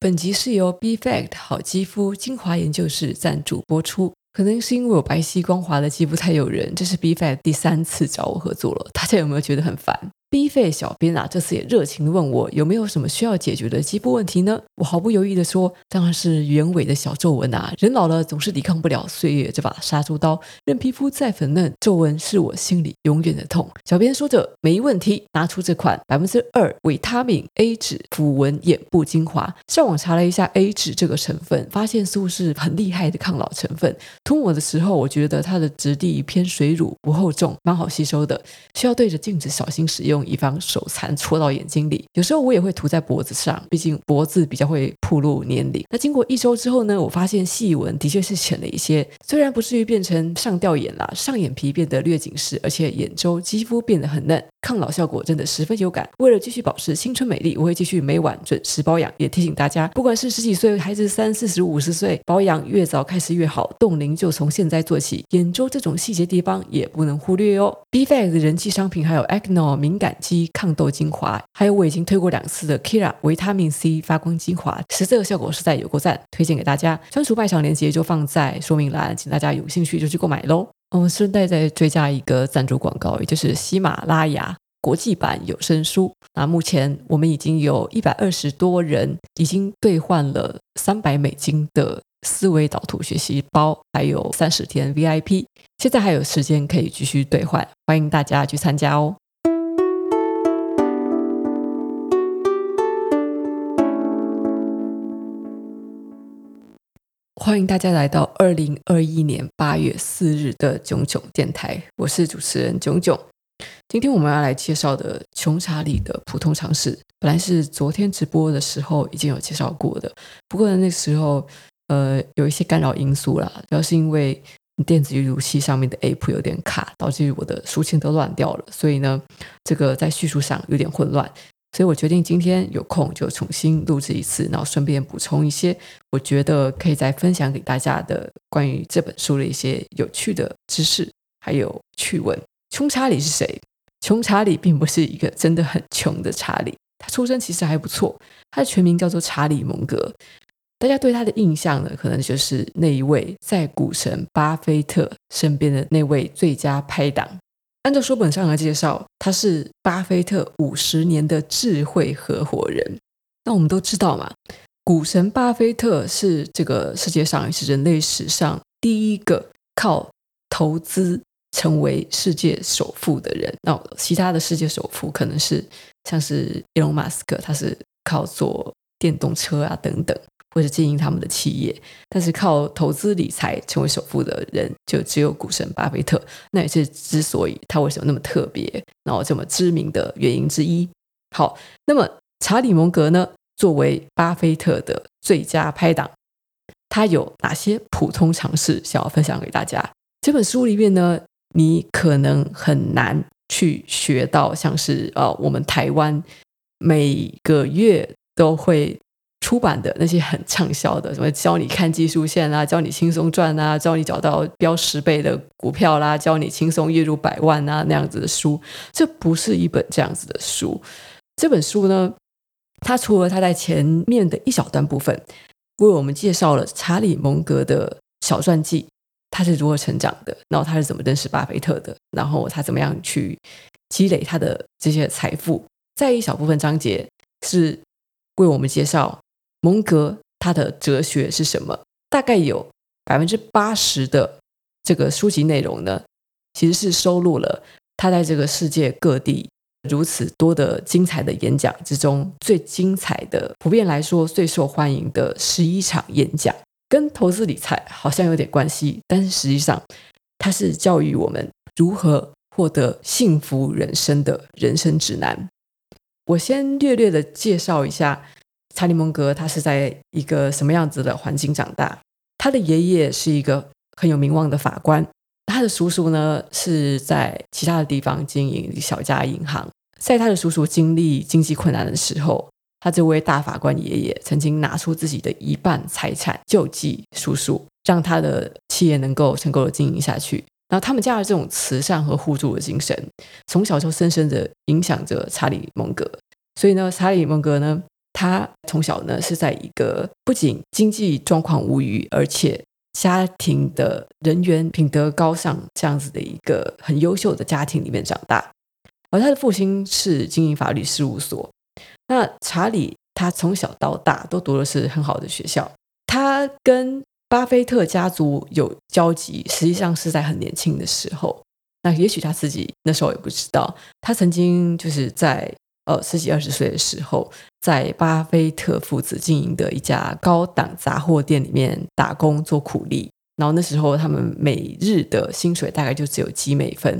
本集是由 B Fact 好肌肤精华研究室赞助播出。可能是因为我白皙光滑的肌肤太诱人，这是 B Fact 第三次找我合作了，大家有没有觉得很烦？B 费小编啊，这次也热情地问我有没有什么需要解决的肌肤问题呢？我毫不犹豫地说，当然是原尾的小皱纹啊！人老了总是抵抗不了岁月这把杀猪刀，任皮肤再粉嫩，皱纹是我心里永远的痛。小编说着没问题，拿出这款百分之二维他命 A 酯抚纹眼部精华。上网查了一下 A 酯这个成分，发现似乎是很厉害的抗老成分。涂抹的时候，我觉得它的质地偏水乳，不厚重，蛮好吸收的。需要对着镜子小心使用。以防手残戳到眼睛里。有时候我也会涂在脖子上，毕竟脖子比较会暴露年龄。那经过一周之后呢，我发现细纹的确是浅了一些，虽然不至于变成上吊眼啦，上眼皮变得略紧实，而且眼周肌肤变得很嫩，抗老效果真的十分有感。为了继续保持青春美丽，我会继续每晚准时保养。也提醒大家，不管是十几岁还是三四十五十岁，保养越早开始越好。冻龄就从现在做起，眼周这种细节地方也不能忽略哦。B Fact 的人气商品还有 Acne 敏感肌抗痘精华，还有我已经推过两次的 Kira 维他命 C 发光精华，实测效果实在有够赞，推荐给大家。专属卖场链接就放在说明栏，请大家有兴趣就去购买喽。我们顺带再追加一个赞助广告，也就是喜马拉雅国际版有声书。那目前我们已经有一百二十多人已经兑换了三百美金的思维导图学习包，还有三十天 VIP，现在还有时间可以继续兑换，欢迎大家去参加哦。欢迎大家来到二零二一年八月四日的冏冏电台，我是主持人冏冏。今天我们要来介绍的穷查理的普通常识，本来是昨天直播的时候已经有介绍过的，不过，那时候呃有一些干扰因素啦，主要是因为电子阅读器上面的 App 有点卡，导致我的书签都乱掉了，所以呢，这个在叙述上有点混乱。所以我决定今天有空就重新录制一次，然后顺便补充一些我觉得可以再分享给大家的关于这本书的一些有趣的知识，还有趣闻。穷查理是谁？穷查理并不是一个真的很穷的查理，他出身其实还不错。他的全名叫做查理蒙格，大家对他的印象呢，可能就是那一位在股神巴菲特身边的那位最佳拍档。按照书本上的介绍，他是巴菲特五十年的智慧合伙人。那我们都知道嘛，股神巴菲特是这个世界上也是人类史上第一个靠投资成为世界首富的人。那其他的世界首富可能是像是伊隆马斯克，他是靠做电动车啊等等。或者经营他们的企业，但是靠投资理财成为首富的人，就只有股神巴菲特。那也是之所以他为什么那么特别，然后这么知名的原因之一。好，那么查理蒙格呢，作为巴菲特的最佳拍档，他有哪些普通常识想要分享给大家？这本书里面呢，你可能很难去学到，像是呃，我们台湾每个月都会。出版的那些很畅销的，什么教你看技术线啊，教你轻松赚啊，教你找到标十倍的股票啦，教你轻松月入百万啊那样子的书，这不是一本这样子的书。这本书呢，它除了它在前面的一小段部分为我们介绍了查理蒙格的小传记，他是如何成长的，然后他是怎么认识巴菲特的，然后他怎么样去积累他的这些财富，在一小部分章节是为我们介绍。蒙格他的哲学是什么？大概有百分之八十的这个书籍内容呢，其实是收录了他在这个世界各地如此多的精彩的演讲之中最精彩的，普遍来说最受欢迎的十一场演讲，跟投资理财好像有点关系，但是实际上它是教育我们如何获得幸福人生的人生指南。我先略略的介绍一下。查理蒙格他是在一个什么样子的环境长大？他的爷爷是一个很有名望的法官，他的叔叔呢是在其他的地方经营小家银行。在他的叔叔经历经济困难的时候，他这位大法官爷爷曾经拿出自己的一半财产救济叔叔，让他的企业能够成功的经营下去。然后他们家的这种慈善和互助的精神，从小就深深的影响着查理蒙格。所以呢，查理蒙格呢。他从小呢是在一个不仅经济状况无虞，而且家庭的人员品德高尚这样子的一个很优秀的家庭里面长大。而他的父亲是经营法律事务所。那查理他从小到大都读的是很好的学校。他跟巴菲特家族有交集，实际上是在很年轻的时候。那也许他自己那时候也不知道，他曾经就是在呃十几二十岁的时候，在巴菲特父子经营的一家高档杂货店里面打工做苦力。然后那时候他们每日的薪水大概就只有几美分，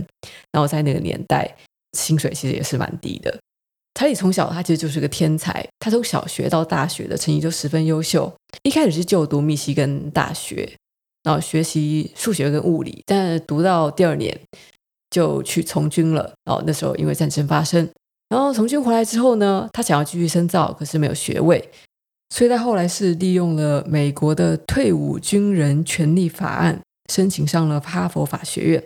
然后在那个年代。薪水其实也是蛮低的。查理从小他其实就是个天才，他从小学到大学的成绩就十分优秀。一开始是就读密西根大学，然后学习数学跟物理，但读到第二年就去从军了。然后那时候因为战争发生，然后从军回来之后呢，他想要继续深造，可是没有学位，所以他后来是利用了美国的退伍军人权利法案，申请上了哈佛法学院。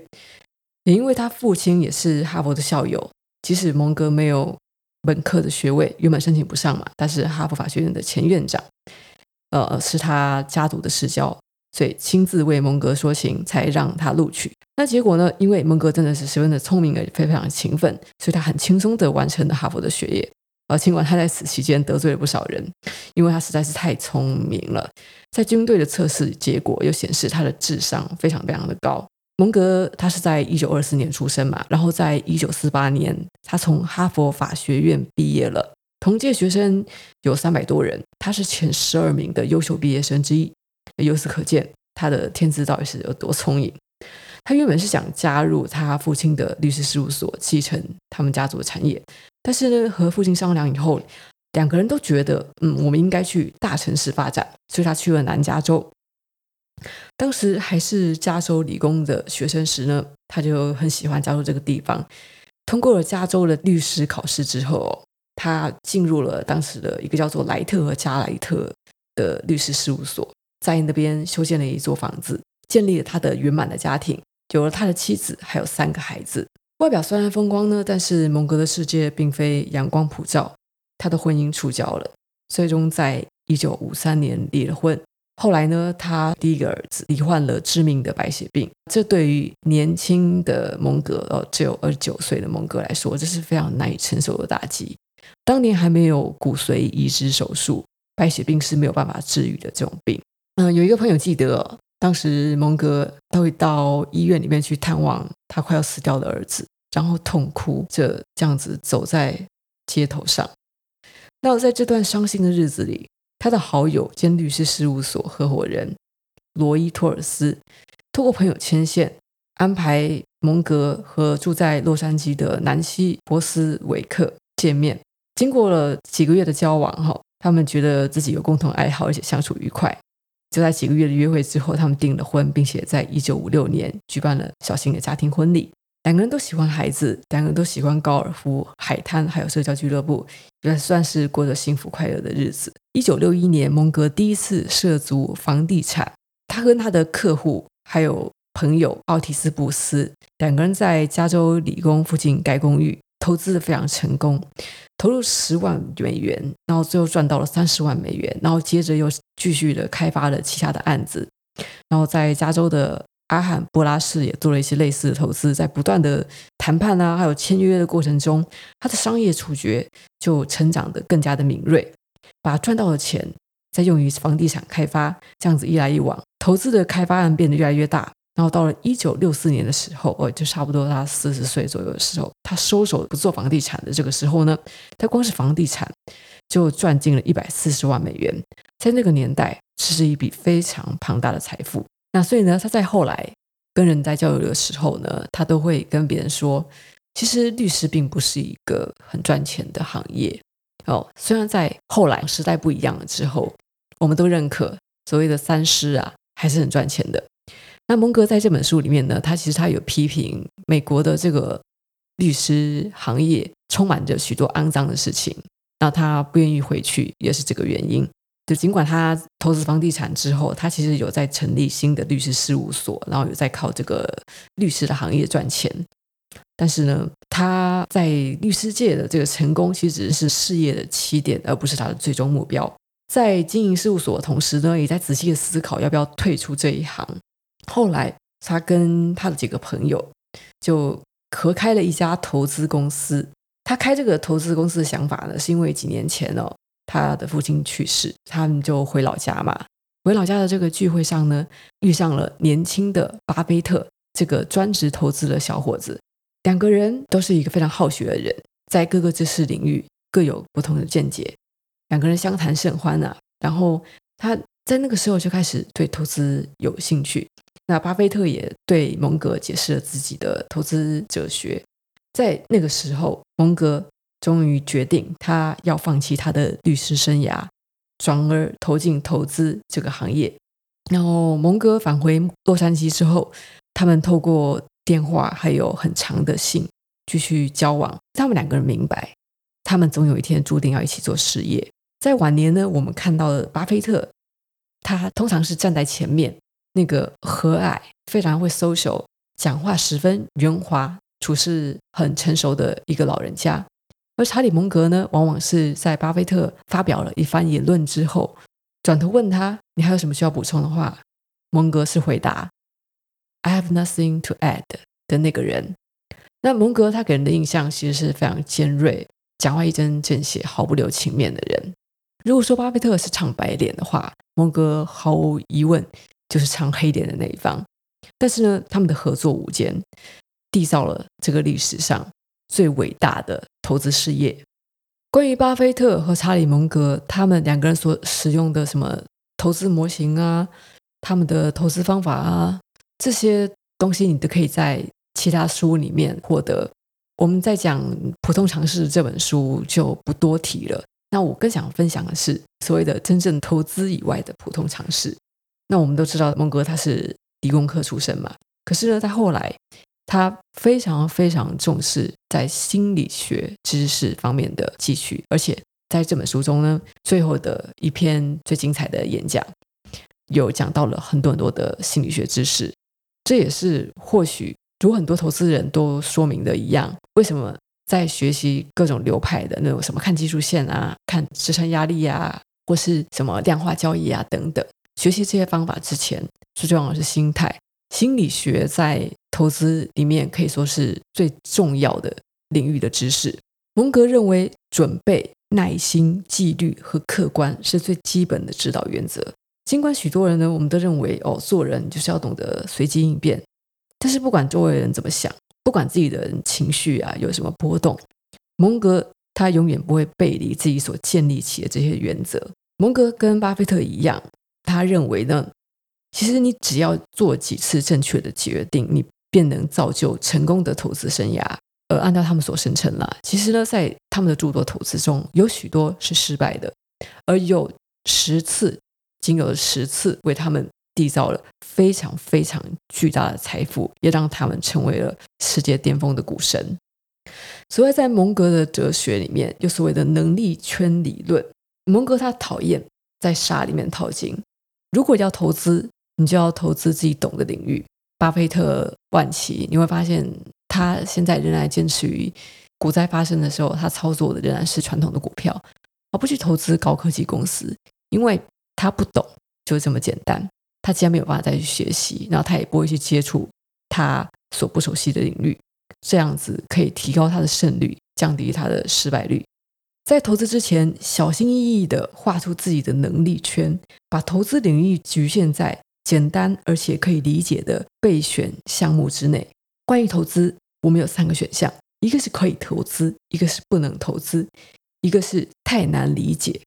也因为他父亲也是哈佛的校友，即使蒙哥没有本科的学位，原本申请不上嘛，但是哈佛法学院的前院长，呃，是他家族的世交，所以亲自为蒙格说情，才让他录取。那结果呢？因为蒙格真的是十分的聪明而且非常勤奋，所以他很轻松的完成了哈佛的学业。而尽管他在此期间得罪了不少人，因为他实在是太聪明了，在军队的测试结果又显示他的智商非常非常的高。蒙格他是在一九二四年出生嘛，然后在一九四八年，他从哈佛法学院毕业了。同届学生有三百多人，他是前十二名的优秀毕业生之一。由此可见，他的天资到底是有多聪颖。他原本是想加入他父亲的律师事务所，继承他们家族的产业，但是呢，和父亲商量以后，两个人都觉得，嗯，我们应该去大城市发展，所以他去了南加州。当时还是加州理工的学生时呢，他就很喜欢加州这个地方。通过了加州的律师考试之后，他进入了当时的一个叫做莱特和加莱特的律师事务所，在那边修建了一座房子，建立了他的圆满的家庭，有了他的妻子，还有三个孩子。外表虽然风光呢，但是蒙格的世界并非阳光普照，他的婚姻触礁了，最终在一九五三年离了婚。后来呢，他第一个儿子罹患了致命的白血病，这对于年轻的蒙格，哦，只有二十九岁的蒙格来说，这是非常难以承受的打击。当年还没有骨髓移植手术，白血病是没有办法治愈的这种病。嗯、有一个朋友记得，当时蒙格他会到医院里面去探望他快要死掉的儿子，然后痛哭着这样子走在街头上。那在这段伤心的日子里，他的好友兼律师事务所合伙人罗伊托尔斯，透过朋友牵线，安排蒙格和住在洛杉矶的南希博斯韦克见面。经过了几个月的交往，哈，他们觉得自己有共同爱好，而且相处愉快。就在几个月的约会之后，他们订了婚，并且在一九五六年举办了小型的家庭婚礼。两个人都喜欢孩子，两个人都喜欢高尔夫、海滩，还有社交俱乐部，也算是过着幸福快乐的日子。一九六一年，蒙格第一次涉足房地产，他跟他的客户还有朋友奥提斯布斯两个人在加州理工附近盖公寓，投资的非常成功，投入十万美元，然后最后赚到了三十万美元，然后接着又继续的开发了其他的案子，然后在加州的。阿罕布拉市也做了一些类似的投资，在不断的谈判啊，还有签约的过程中，他的商业触觉就成长得更加的敏锐，把赚到的钱再用于房地产开发，这样子一来一往，投资的开发案变得越来越大。然后到了一九六四年的时候，哦，就差不多他四十岁左右的时候，他收手不做房地产的这个时候呢，他光是房地产就赚进了一百四十万美元，在那个年代，这是一笔非常庞大的财富。那所以呢，他在后来跟人在交流的时候呢，他都会跟别人说，其实律师并不是一个很赚钱的行业哦。虽然在后来时代不一样了之后，我们都认可所谓的三师啊，还是很赚钱的。那蒙格在这本书里面呢，他其实他有批评美国的这个律师行业充满着许多肮脏的事情，那他不愿意回去，也是这个原因。就尽管他投资房地产之后，他其实有在成立新的律师事务所，然后有在靠这个律师的行业赚钱。但是呢，他在律师界的这个成功，其实只是事业的起点，而不是他的最终目标。在经营事务所的同时呢，也在仔细的思考要不要退出这一行。后来，他跟他的几个朋友就合开了一家投资公司。他开这个投资公司的想法呢，是因为几年前哦，他的父亲去世，他们就回老家嘛。回老家的这个聚会上呢，遇上了年轻的巴菲特这个专职投资的小伙子。两个人都是一个非常好学的人，在各个知识领域各有不同的见解。两个人相谈甚欢啊。然后他在那个时候就开始对投资有兴趣。那巴菲特也对蒙格解释了自己的投资哲学。在那个时候，蒙格终于决定他要放弃他的律师生涯，转而投进投资这个行业。然后蒙格返回洛杉矶之后，他们透过电话还有很长的信继续交往。他们两个人明白，他们总有一天注定要一起做事业。在晚年呢，我们看到的巴菲特，他通常是站在前面，那个和蔼、非常会 social、讲话十分圆滑。处事很成熟的一个老人家，而查理·蒙格呢，往往是在巴菲特发表了一番言论之后，转头问他：“你还有什么需要补充的话？”蒙格是回答：“I have nothing to add” 的那个人。那蒙格他给人的印象其实是非常尖锐，讲话一针见血，毫不留情面的人。如果说巴菲特是唱白脸的话，蒙格毫无疑问就是唱黑点的那一方。但是呢，他们的合作无间。缔造了这个历史上最伟大的投资事业。关于巴菲特和查理·蒙格他们两个人所使用的什么投资模型啊，他们的投资方法啊，这些东西你都可以在其他书里面获得。我们在讲《普通常识》这本书就不多提了。那我更想分享的是所谓的真正投资以外的普通常识。那我们都知道孟哥他是理工科出身嘛，可是呢，在后来。他非常非常重视在心理学知识方面的汲取，而且在这本书中呢，最后的一篇最精彩的演讲，有讲到了很多很多的心理学知识。这也是或许如很多投资人都说明的一样，为什么在学习各种流派的那种什么看技术线啊、看支撑压力啊，或是什么量化交易啊等等，学习这些方法之前，最重要的是心态。心理学在投资里面可以说是最重要的领域的知识。蒙格认为，准备、耐心、纪律和客观是最基本的指导原则。尽管许多人呢，我们都认为哦，做人就是要懂得随机应变。但是不管周围人怎么想，不管自己的情绪啊有什么波动，蒙格他永远不会背离自己所建立起的这些原则。蒙格跟巴菲特一样，他认为呢。其实你只要做几次正确的决定，你便能造就成功的投资生涯。而按照他们所声称啦，其实呢，在他们的诸多投资中，有许多是失败的，而有十次，仅有十次为他们缔造了非常非常巨大的财富，也让他们成为了世界巅峰的股神。所以，在蒙格的哲学里面，有所谓的能力圈理论。蒙格他讨厌在沙里面淘金，如果要投资。你就要投资自己懂的领域。巴菲特晚期，你会发现他现在仍然坚持于股灾发生的时候，他操作的仍然是传统的股票，而不去投资高科技公司，因为他不懂，就这么简单。他既然没有办法再去学习，然后他也不会去接触他所不熟悉的领域，这样子可以提高他的胜率，降低他的失败率。在投资之前，小心翼翼地画出自己的能力圈，把投资领域局限在。简单而且可以理解的备选项目之内。关于投资，我们有三个选项：一个是可以投资，一个是不能投资，一个是太难理解。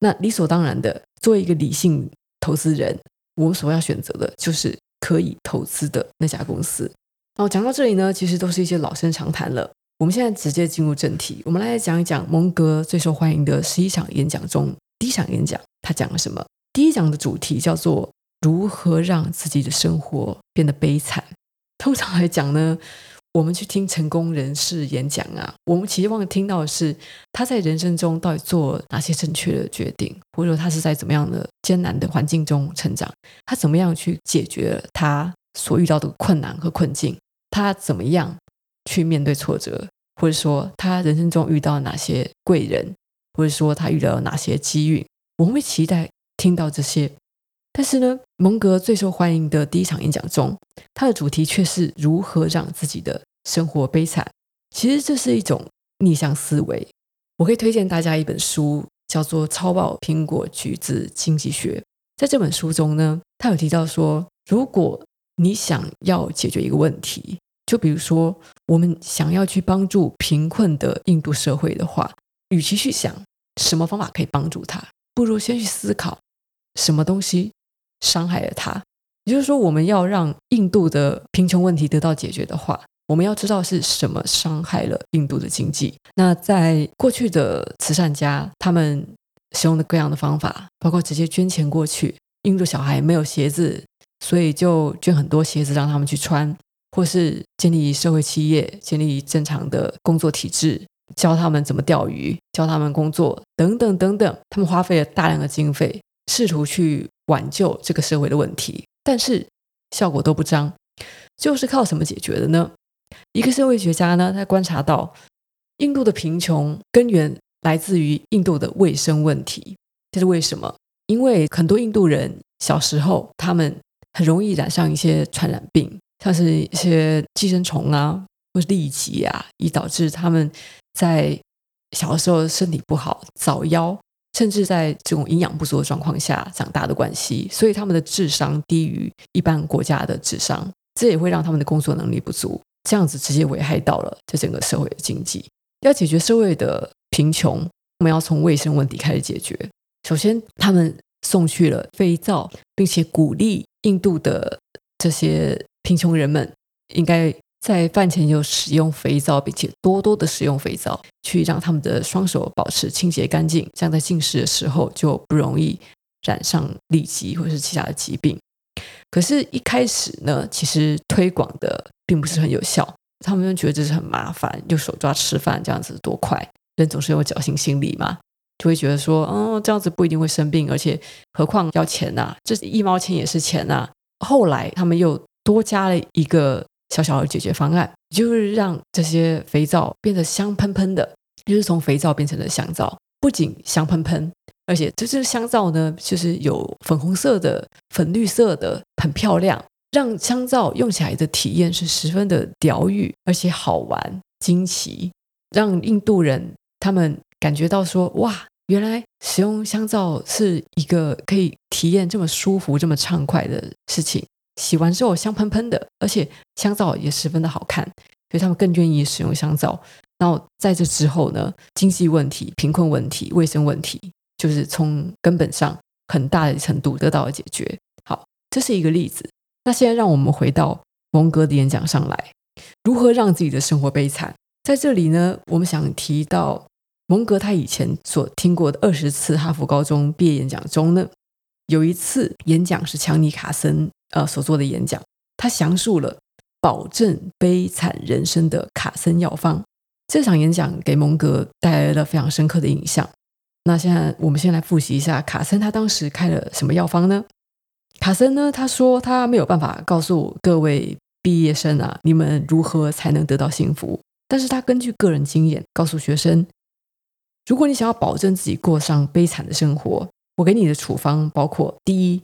那理所当然的，作为一个理性投资人，我们所要选择的就是可以投资的那家公司。哦，讲到这里呢，其实都是一些老生常谈了。我们现在直接进入正题，我们来讲一讲蒙哥最受欢迎的十一场演讲中，第一场演讲他讲了什么？第一讲的主题叫做。如何让自己的生活变得悲惨？通常来讲呢，我们去听成功人士演讲啊，我们期望听到的是他在人生中到底做哪些正确的决定，或者说他是在怎么样的艰难的环境中成长，他怎么样去解决他所遇到的困难和困境，他怎么样去面对挫折，或者说他人生中遇到哪些贵人，或者说他遇到了哪些机遇，我们会期待听到这些。但是呢，蒙格最受欢迎的第一场演讲中，他的主题却是如何让自己的生活悲惨。其实这是一种逆向思维。我可以推荐大家一本书，叫做《超爆苹果橘子经济学》。在这本书中呢，他有提到说，如果你想要解决一个问题，就比如说我们想要去帮助贫困的印度社会的话，与其去想什么方法可以帮助他，不如先去思考什么东西伤害了他。也就是说，我们要让印度的贫穷问题得到解决的话，我们要知道是什么伤害了印度的经济。那在过去的慈善家，他们使用的各样的方法，包括直接捐钱过去，印度小孩没有鞋子，所以就捐很多鞋子让他们去穿，或是建立社会企业，建立正常的工作体制，教他们怎么钓鱼，教他们工作，等等等等。他们花费了大量的经费，试图去挽救这个社会的问题，但是效果都不彰。就是靠什么解决的呢？一个社会学家呢，他观察到印度的贫穷根源来自于印度的卫生问题。这是为什么？因为很多印度人小时候他们很容易染上一些传染病，像是一些寄生虫啊，或是痢疾啊，以导致他们在小的时候身体不好、早夭，甚至在这种营养不足的状况下长大的关系，所以他们的智商低于一般国家的智商。这也会让他们的工作能力不足，这样子直接危害到了这整个社会的经济。要解决社会的贫穷，我们要从卫生问题开始解决。首先，他们送去了肥皂，并且鼓励印度的这些贫穷人们应该在饭前就使用肥皂，并且多多的使用肥皂，去让他们的双手保持清洁干净，这样在进食的时候就不容易染上痢疾或是其他的疾病。可是，一开始呢，其实推广的并不是很有效。他们就觉得这是很麻烦，用手抓吃饭这样子多快。人总是有侥幸心理嘛，就会觉得说，哦，这样子不一定会生病，而且何况要钱呐，这一毛钱也是钱呐。后来他们又多加了一个小小的解决方案，就是让这些肥皂变得香喷喷的，就是从肥皂变成了香皂，不仅香喷喷。而且这支香皂呢，就是有粉红色的、粉绿色的，很漂亮，让香皂用起来的体验是十分的疗愈，而且好玩、惊奇，让印度人他们感觉到说：哇，原来使用香皂是一个可以体验这么舒服、这么畅快的事情。洗完之后香喷喷的，而且香皂也十分的好看，所以他们更愿意使用香皂。然后在这之后呢，经济问题、贫困问题、卫生问题。就是从根本上很大的程度得到了解决。好，这是一个例子。那现在让我们回到蒙格的演讲上来，如何让自己的生活悲惨？在这里呢，我们想提到蒙格他以前所听过的二十次哈佛高中毕业演讲中呢，有一次演讲是强尼卡森呃所做的演讲，他详述了保证悲惨人生的卡森药方。这场演讲给蒙格带来了非常深刻的印象。那现在我们先来复习一下卡森他当时开了什么药方呢？卡森呢，他说他没有办法告诉各位毕业生啊，你们如何才能得到幸福。但是他根据个人经验告诉学生，如果你想要保证自己过上悲惨的生活，我给你的处方包括：第一，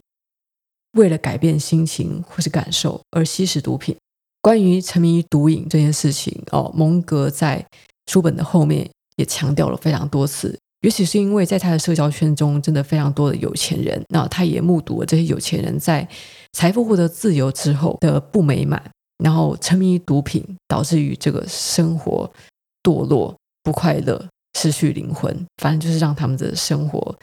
为了改变心情或是感受而吸食毒品。关于沉迷于毒瘾这件事情哦，蒙格在书本的后面也强调了非常多次。尤其是因为在他的社交圈中，真的非常多的有钱人，那他也目睹了这些有钱人在财富获得自由之后的不美满，然后沉迷于毒品，导致于这个生活堕落、不快乐、失去灵魂，反正就是让他们的生活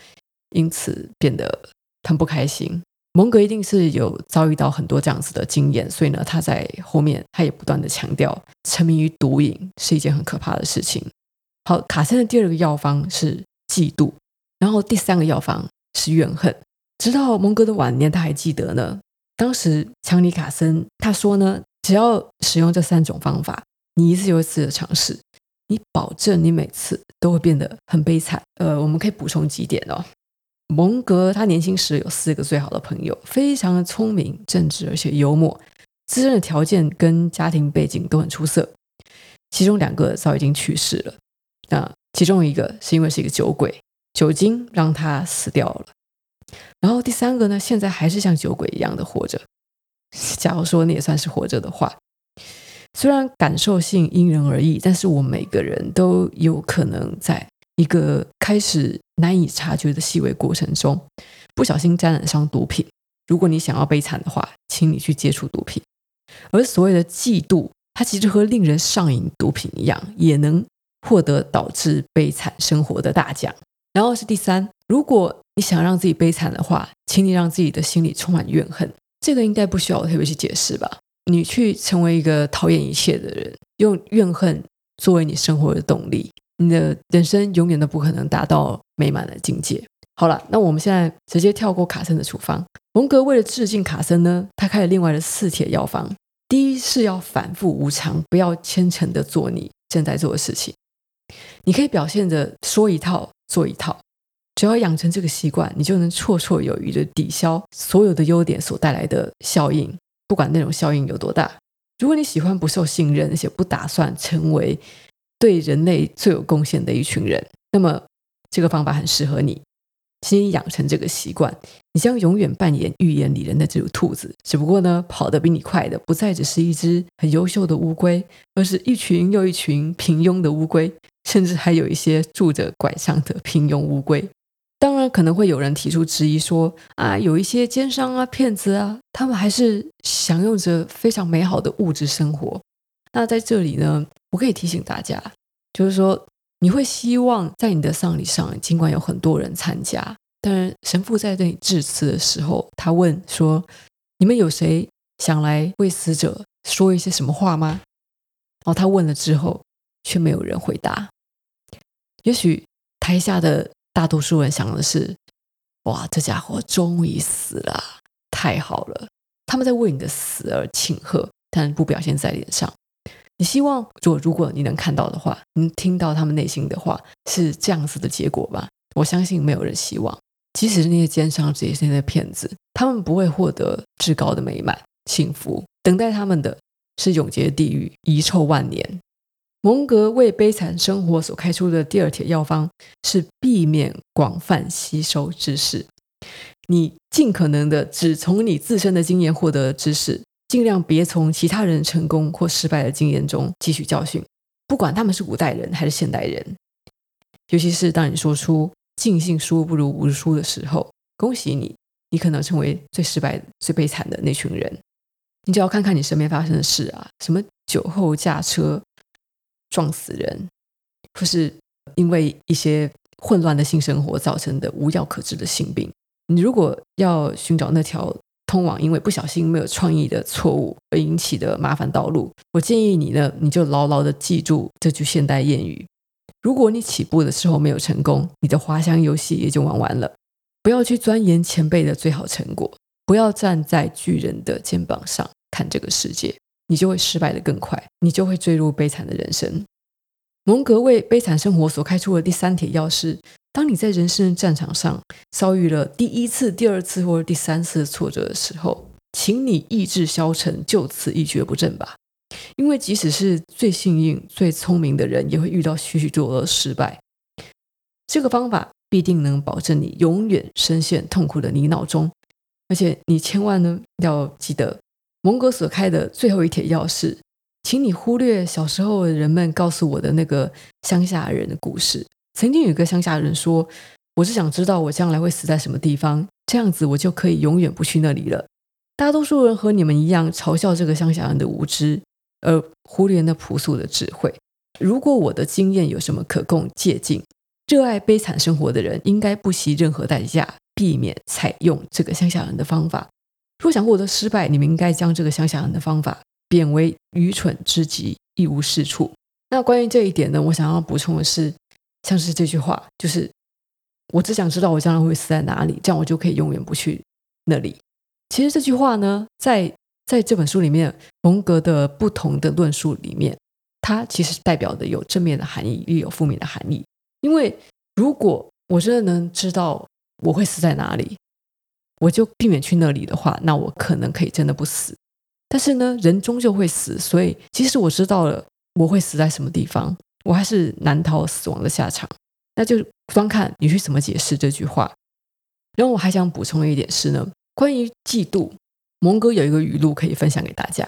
因此变得很不开心。蒙格一定是有遭遇到很多这样子的经验，所以呢，他在后面他也不断的强调，沉迷于毒瘾是一件很可怕的事情。好，卡森的第二个药方是。嫉妒，然后第三个药方是怨恨。直到蒙格的晚年，他还记得呢。当时强尼卡森他说呢，只要使用这三种方法，你一次又一次的尝试，你保证你每次都会变得很悲惨。呃，我们可以补充几点哦。蒙格他年轻时有四个最好的朋友，非常的聪明、正直，而且幽默，自身的条件跟家庭背景都很出色。其中两个早已经去世了。那其中一个是因为是一个酒鬼，酒精让他死掉了。然后第三个呢，现在还是像酒鬼一样的活着。假如说你也算是活着的话，虽然感受性因人而异，但是我每个人都有可能在一个开始难以察觉的细微过程中，不小心沾染上毒品。如果你想要悲惨的话，请你去接触毒品。而所谓的嫉妒，它其实和令人上瘾毒品一样，也能获得导致悲惨生活的大奖。然后是第三，如果你想让自己悲惨的话，请你让自己的心里充满怨恨。这个应该不需要我特别去解释吧？你去成为一个讨厌一切的人，用怨恨作为你生活的动力，你的人生永远都不可能达到美满的境界。好了，那我们现在直接跳过卡森的处方。蒙格为了致敬卡森呢，他开了另外的四帖药方。第一是要反复无常，不要虔诚的做你正在做的事情。你可以表现着说一套做一套，只要养成这个习惯，你就能绰绰有余的抵消所有的优点所带来的效应，不管那种效应有多大。如果你喜欢不受信任，而且不打算成为对人类最有贡献的一群人，那么这个方法很适合你。请你养成这个习惯，你将永远扮演预言里的那只兔子。只不过呢，跑得比你快的不再只是一只很优秀的乌龟，而是一群又一群平庸的乌龟，甚至还有一些拄着拐杖的平庸乌龟。当然，可能会有人提出质疑说：啊，有一些奸商啊、骗子啊，他们还是享用着非常美好的物质生活。那在这里呢，我可以提醒大家，就是说。你会希望在你的丧礼上，尽管有很多人参加，但是神父在对你致辞的时候，他问说：“你们有谁想来为死者说一些什么话吗？”然后他问了之后，却没有人回答。也许台下的大多数人想的是：“哇，这家伙终于死了，太好了！”他们在为你的死而庆贺，但不表现在脸上。你希望，如如果你能看到的话，你听到他们内心的话，是这样子的结果吧？我相信没有人希望，即使是那些奸商，这些那些骗子，他们不会获得至高的美满幸福，等待他们的是永劫地狱，遗臭万年。蒙格为悲惨生活所开出的第二帖药方是避免广泛吸收知识，你尽可能的只从你自身的经验获得知识。尽量别从其他人成功或失败的经验中汲取教训，不管他们是古代人还是现代人。尤其是当你说出“尽信书不如无书”的时候，恭喜你，你可能成为最失败、最悲惨的那群人。你只要看看你身边发生的事啊，什么酒后驾车撞死人，或是因为一些混乱的性生活造成的无药可治的性病。你如果要寻找那条。通往因为不小心没有创意的错误而引起的麻烦道路，我建议你呢，你就牢牢的记住这句现代谚语：如果你起步的时候没有成功，你的滑翔游戏也就玩完了。不要去钻研前辈的最好成果，不要站在巨人的肩膀上看这个世界，你就会失败得更快，你就会坠入悲惨的人生。蒙格为悲惨生活所开出的第三帖钥匙。当你在人生的战场上遭遇了第一次、第二次或者第三次挫折的时候，请你意志消沉，就此一蹶不振吧。因为即使是最幸运、最聪明的人，也会遇到许许多多的失败。这个方法必定能保证你永远深陷痛苦的泥淖中。而且你千万呢要记得，蒙格所开的最后一帖钥匙，请你忽略小时候人们告诉我的那个乡下人的故事。曾经有一个乡下人说：“我是想知道我将来会死在什么地方，这样子我就可以永远不去那里了。”大多数人和你们一样嘲笑这个乡下人的无知，而忽略那朴素的智慧。如果我的经验有什么可供借鉴，热爱悲惨生活的人应该不惜任何代价避免采用这个乡下人的方法。若想获得失败，你们应该将这个乡下人的方法贬为愚蠢之极，一无是处。那关于这一点呢，我想要补充的是。像是这句话，就是我只想知道我将来会死在哪里，这样我就可以永远不去那里。其实这句话呢，在在这本书里面，蒙格的不同的论述里面，它其实代表的有正面的含义，也有负面的含义。因为如果我真的能知道我会死在哪里，我就避免去那里的话，那我可能可以真的不死。但是呢，人终究会死，所以即使我知道了我会死在什么地方，我还是难逃死亡的下场。那就端看你去怎么解释这句话。然后我还想补充一点是呢，关于嫉妒，蒙哥有一个语录可以分享给大家。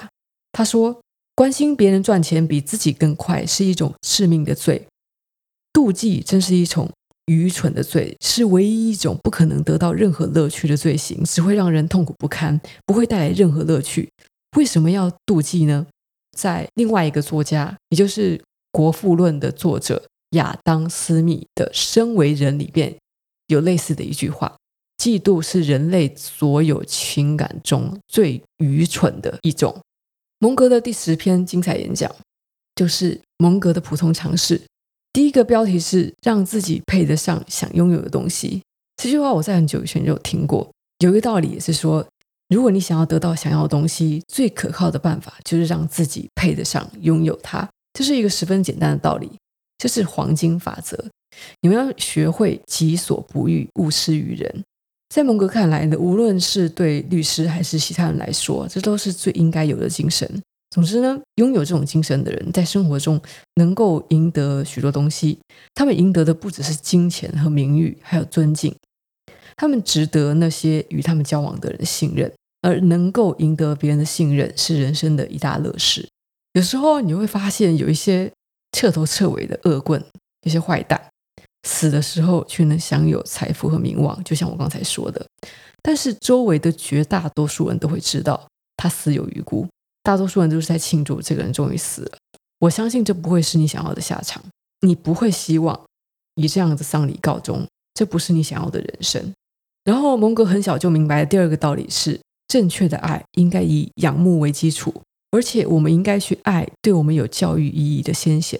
他说：“关心别人赚钱比自己更快是一种致命的罪，妒忌真是一种愚蠢的罪，是唯一一种不可能得到任何乐趣的罪行，只会让人痛苦不堪，不会带来任何乐趣。为什么要妒忌呢？”在另外一个作家，也就是《国富论》的作者亚当·斯密的《身为人》里边，有类似的一句话：“嫉妒是人类所有情感中最愚蠢的一种。”蒙格的第十篇精彩演讲，就是蒙格的普通尝试。第一个标题是“让自己配得上想拥有的东西”。这句话我在很久以前就有听过。有一个道理也是说。如果你想要得到想要的东西，最可靠的办法就是让自己配得上拥有它。这是一个十分简单的道理，这是黄金法则。你们要学会己所不欲，勿施于人。在蒙格看来呢，无论是对律师还是其他人来说，这都是最应该有的精神。总之呢，拥有这种精神的人，在生活中能够赢得许多东西。他们赢得的不只是金钱和名誉，还有尊敬。他们值得那些与他们交往的人信任，而能够赢得别人的信任是人生的一大乐事。有时候你会发现，有一些彻头彻尾的恶棍，一些坏蛋，死的时候却能享有财富和名望，就像我刚才说的。但是周围的绝大多数人都会知道他死有余辜，大多数人都是在庆祝这个人终于死了。我相信这不会是你想要的下场，你不会希望以这样的丧礼告终，这不是你想要的人生。然后，蒙格很小就明白的第二个道理是：正确的爱应该以仰慕为基础，而且我们应该去爱对我们有教育意义的先贤。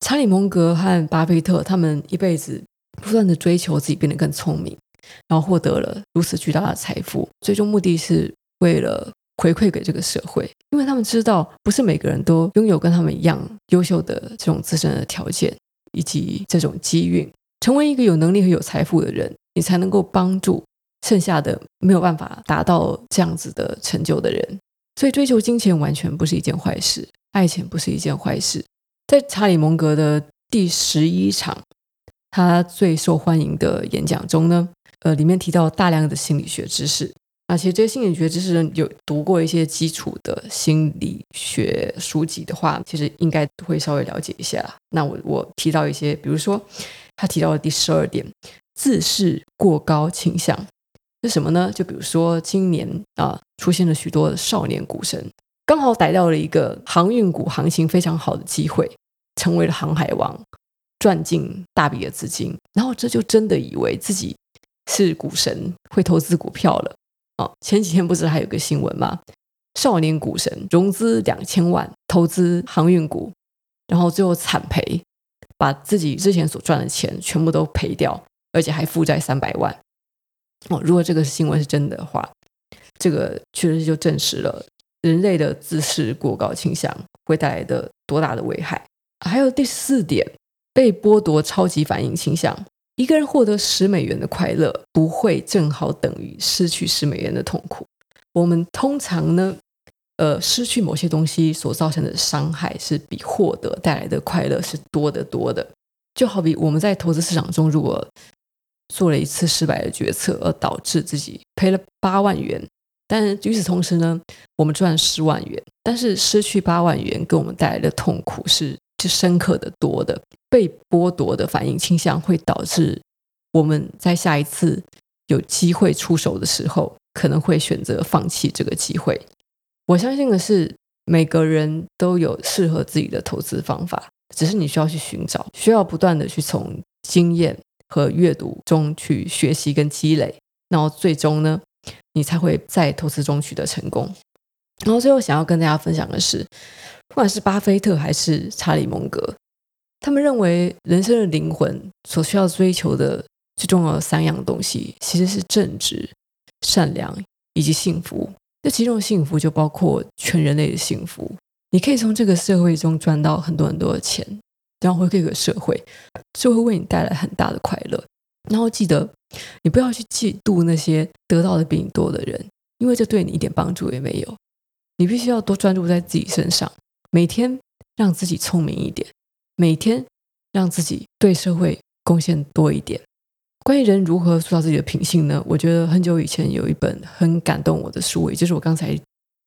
查理·蒙格和巴菲特他们一辈子不断地追求自己变得更聪明，然后获得了如此巨大的财富，最终目的是为了回馈给这个社会，因为他们知道不是每个人都拥有跟他们一样优秀的这种自身的条件以及这种机运，成为一个有能力和有财富的人。你才能够帮助剩下的没有办法达到这样子的成就的人，所以追求金钱完全不是一件坏事，爱钱不是一件坏事。在查理·蒙格的第十一场他最受欢迎的演讲中呢，呃，里面提到大量的心理学知识。那其实这些心理学知识有读过一些基础的心理学书籍的话，其实应该会稍微了解一下。那我我提到一些，比如说他提到的第十二点。自视过高倾向是什么呢？就比如说，今年啊出现了许多少年股神，刚好逮到了一个航运股行情非常好的机会，成为了航海王，赚进大笔的资金，然后这就真的以为自己是股神，会投资股票了。哦，前几天不是还有个新闻吗？少年股神融资两千万投资航运股，然后最后惨赔，把自己之前所赚的钱全部都赔掉。而且还负债三百万哦！如果这个新闻是真的话，这个确实就证实了人类的自视过高倾向会带来的多大的危害。还有第四点，被剥夺超级反应倾向。一个人获得十美元的快乐，不会正好等于失去十美元的痛苦。我们通常呢，呃，失去某些东西所造成的伤害，是比获得带来的快乐是多得多的。就好比我们在投资市场中，如果做了一次失败的决策，而导致自己赔了八万元。但与此同时呢，我们赚十万元。但是失去八万元给我们带来的痛苦是是深刻的多的。被剥夺的反应倾向会导致我们在下一次有机会出手的时候，可能会选择放弃这个机会。我相信的是，每个人都有适合自己的投资方法，只是你需要去寻找，需要不断的去从经验。和阅读中去学习跟积累，然后最终呢，你才会在投资中取得成功。然后最后想要跟大家分享的是，不管是巴菲特还是查理蒙格，他们认为人生的灵魂所需要追求的最重要的三样东西，其实是正直、善良以及幸福。这其中的幸福就包括全人类的幸福。你可以从这个社会中赚到很多很多的钱。然后回馈给社会，就会为你带来很大的快乐。然后记得，你不要去嫉妒那些得到的比你多的人，因为这对你一点帮助也没有。你必须要多专注在自己身上，每天让自己聪明一点，每天让自己对社会贡献多一点。关于人如何塑造自己的品性呢？我觉得很久以前有一本很感动我的书，也就是我刚才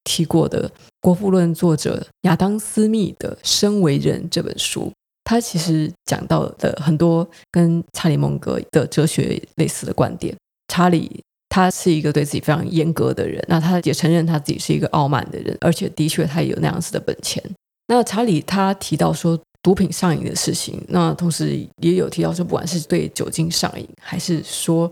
提过的《国富论》作者亚当·斯密的《生为人》这本书。他其实讲到的很多跟查理·蒙格的哲学类似的观点。查理他是一个对自己非常严格的人，那他也承认他自己是一个傲慢的人，而且的确他也有那样子的本钱。那查理他提到说毒品上瘾的事情，那同时也有提到说，不管是对酒精上瘾，还是说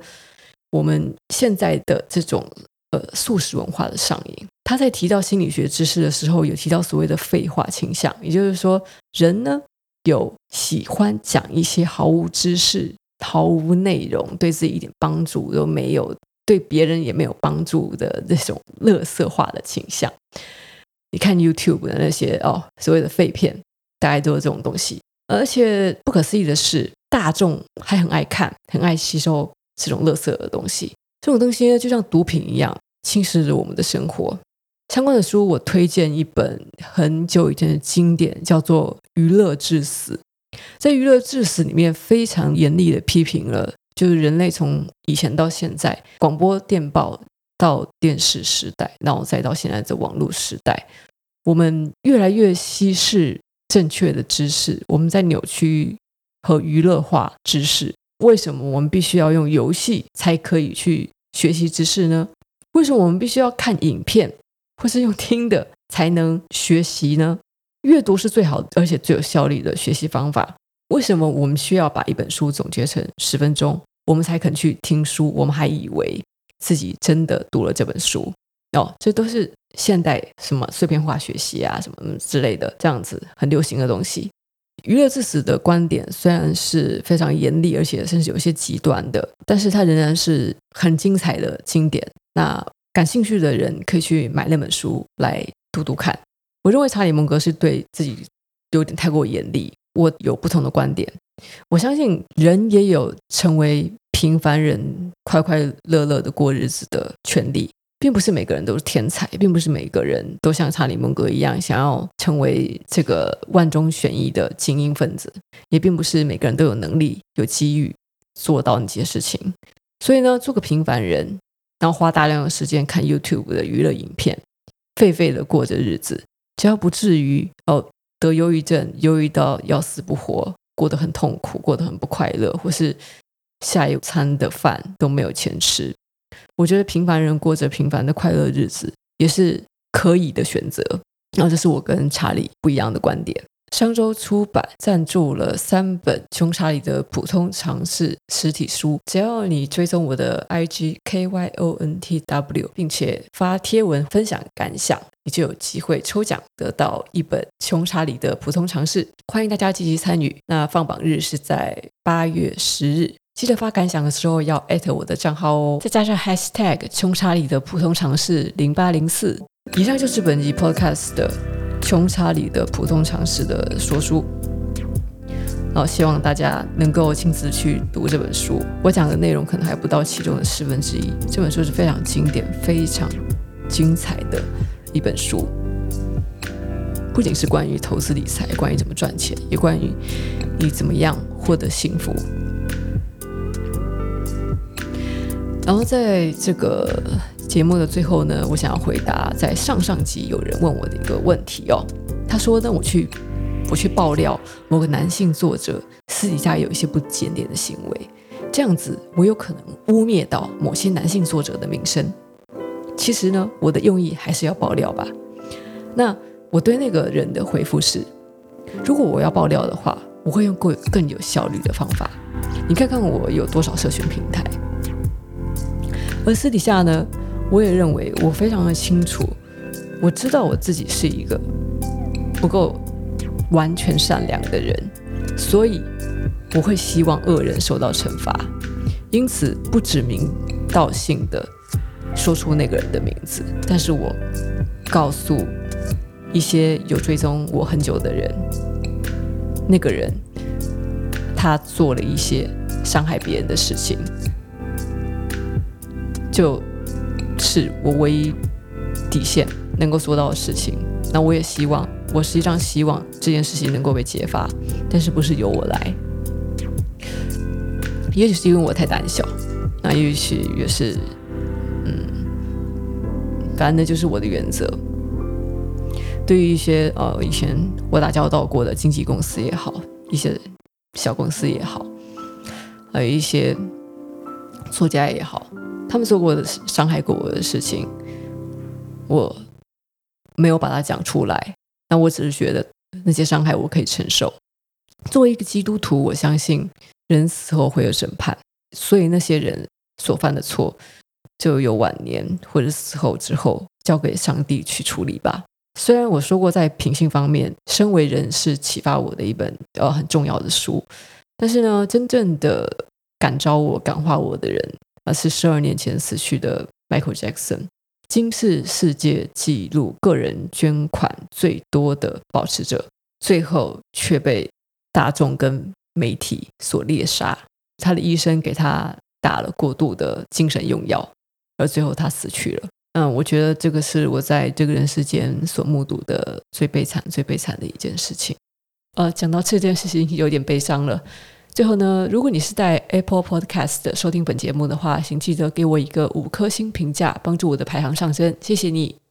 我们现在的这种呃素食文化的上瘾，他在提到心理学知识的时候，有提到所谓的废话倾向，也就是说人呢。有喜欢讲一些毫无知识、毫无内容、对自己一点帮助都没有、对别人也没有帮助的这种乐色化的倾向。你看 YouTube 的那些哦，所谓的废片，大概都是这种东西。而且不可思议的是，大众还很爱看、很爱吸收这种乐色的东西。这种东西呢，就像毒品一样，侵蚀着我们的生活。相关的书，我推荐一本很久以前的经典，叫做《娱乐至死》。在《娱乐至死》里面，非常严厉的批评了，就是人类从以前到现在，广播电报到电视时代，然后再到现在的网络时代，我们越来越稀释正确的知识，我们在扭曲和娱乐化知识。为什么我们必须要用游戏才可以去学习知识呢？为什么我们必须要看影片？或是用听的才能学习呢？阅读是最好而且最有效率的学习方法。为什么我们需要把一本书总结成十分钟，我们才肯去听书？我们还以为自己真的读了这本书哦，这都是现代什么碎片化学习啊，什么之类的，这样子很流行的东西。娱乐至死的观点虽然是非常严厉，而且甚至有些极端的，但是它仍然是很精彩的经典。那。感兴趣的人可以去买那本书来读读看。我认为查理·蒙格是对自己有点太过严厉。我有不同的观点。我相信人也有成为平凡人、快快乐乐的过日子的权利，并不是每个人都是天才，并不是每个人都像查理·蒙格一样想要成为这个万中选一的精英分子，也并不是每个人都有能力、有机遇做到那些事情。所以呢，做个平凡人。然后花大量的时间看 YouTube 的娱乐影片，废废的过着日子，只要不至于哦得忧郁症，忧郁到要死不活，过得很痛苦，过得很不快乐，或是下一餐的饭都没有钱吃。我觉得平凡人过着平凡的快乐日子也是可以的选择。然后这是我跟查理不一样的观点。商周出版赞助了三本《穷查理的普通常识》实体书，只要你追踪我的 IG K Y O N T W，并且发贴文分享感想，你就有机会抽奖得到一本《穷查理的普通常识》。欢迎大家积极参与。那放榜日是在八月十日，记得发感想的时候要艾特我的账号哦，再加上 Hashtag 穷查理的普通常识零八零四。以上就是本集 Podcast 的。穷查理的普通常识的说书，然后希望大家能够亲自去读这本书。我讲的内容可能还不到其中的十分之一。这本书是非常经典、非常精彩的一本书，不仅是关于投资理财，关于怎么赚钱，也关于你怎么样获得幸福。然后在这个。节目的最后呢，我想要回答在上上集有人问我的一个问题哦。他说呢，我去我去爆料某个男性作者私底下有一些不检点的行为，这样子我有可能污蔑到某些男性作者的名声。其实呢，我的用意还是要爆料吧。那我对那个人的回复是：如果我要爆料的话，我会用更更有效率的方法。你看看我有多少社群平台，而私底下呢？我也认为我非常的清楚，我知道我自己是一个不够完全善良的人，所以我会希望恶人受到惩罚，因此不指名道姓的说出那个人的名字，但是我告诉一些有追踪我很久的人，那个人他做了一些伤害别人的事情，就。是我唯一底线能够做到的事情。那我也希望我实际上希望这件事情能够被揭发，但是不是由我来。也许是因为我太胆小，那也许也是，嗯，反正那就是我的原则。对于一些呃以前我打交道过的经纪公司也好，一些小公司也好，还有一些作家也好，他们做过的伤害过我的事情，我没有把它讲出来。那我只是觉得那些伤害我可以承受。作为一个基督徒，我相信人死后会有审判，所以那些人所犯的错，就有晚年或者死后之后交给上帝去处理吧。虽然我说过，在品性方面，《身为人》是启发我的一本呃很重要的书，但是呢，真正的感召我、感化我的人，而是十二年前死去的 Michael Jackson，金是世界纪录个人捐款最多的保持者，最后却被大众跟媒体所猎杀。他的医生给他打了过度的精神用药，而最后他死去了。嗯，我觉得这个是我在这个人世间所目睹的最悲惨、最悲惨的一件事情。呃，讲到这件事情有点悲伤了。最后呢，如果你是在 Apple Podcast 收听本节目的话，请记得给我一个五颗星评价，帮助我的排行上升。谢谢你。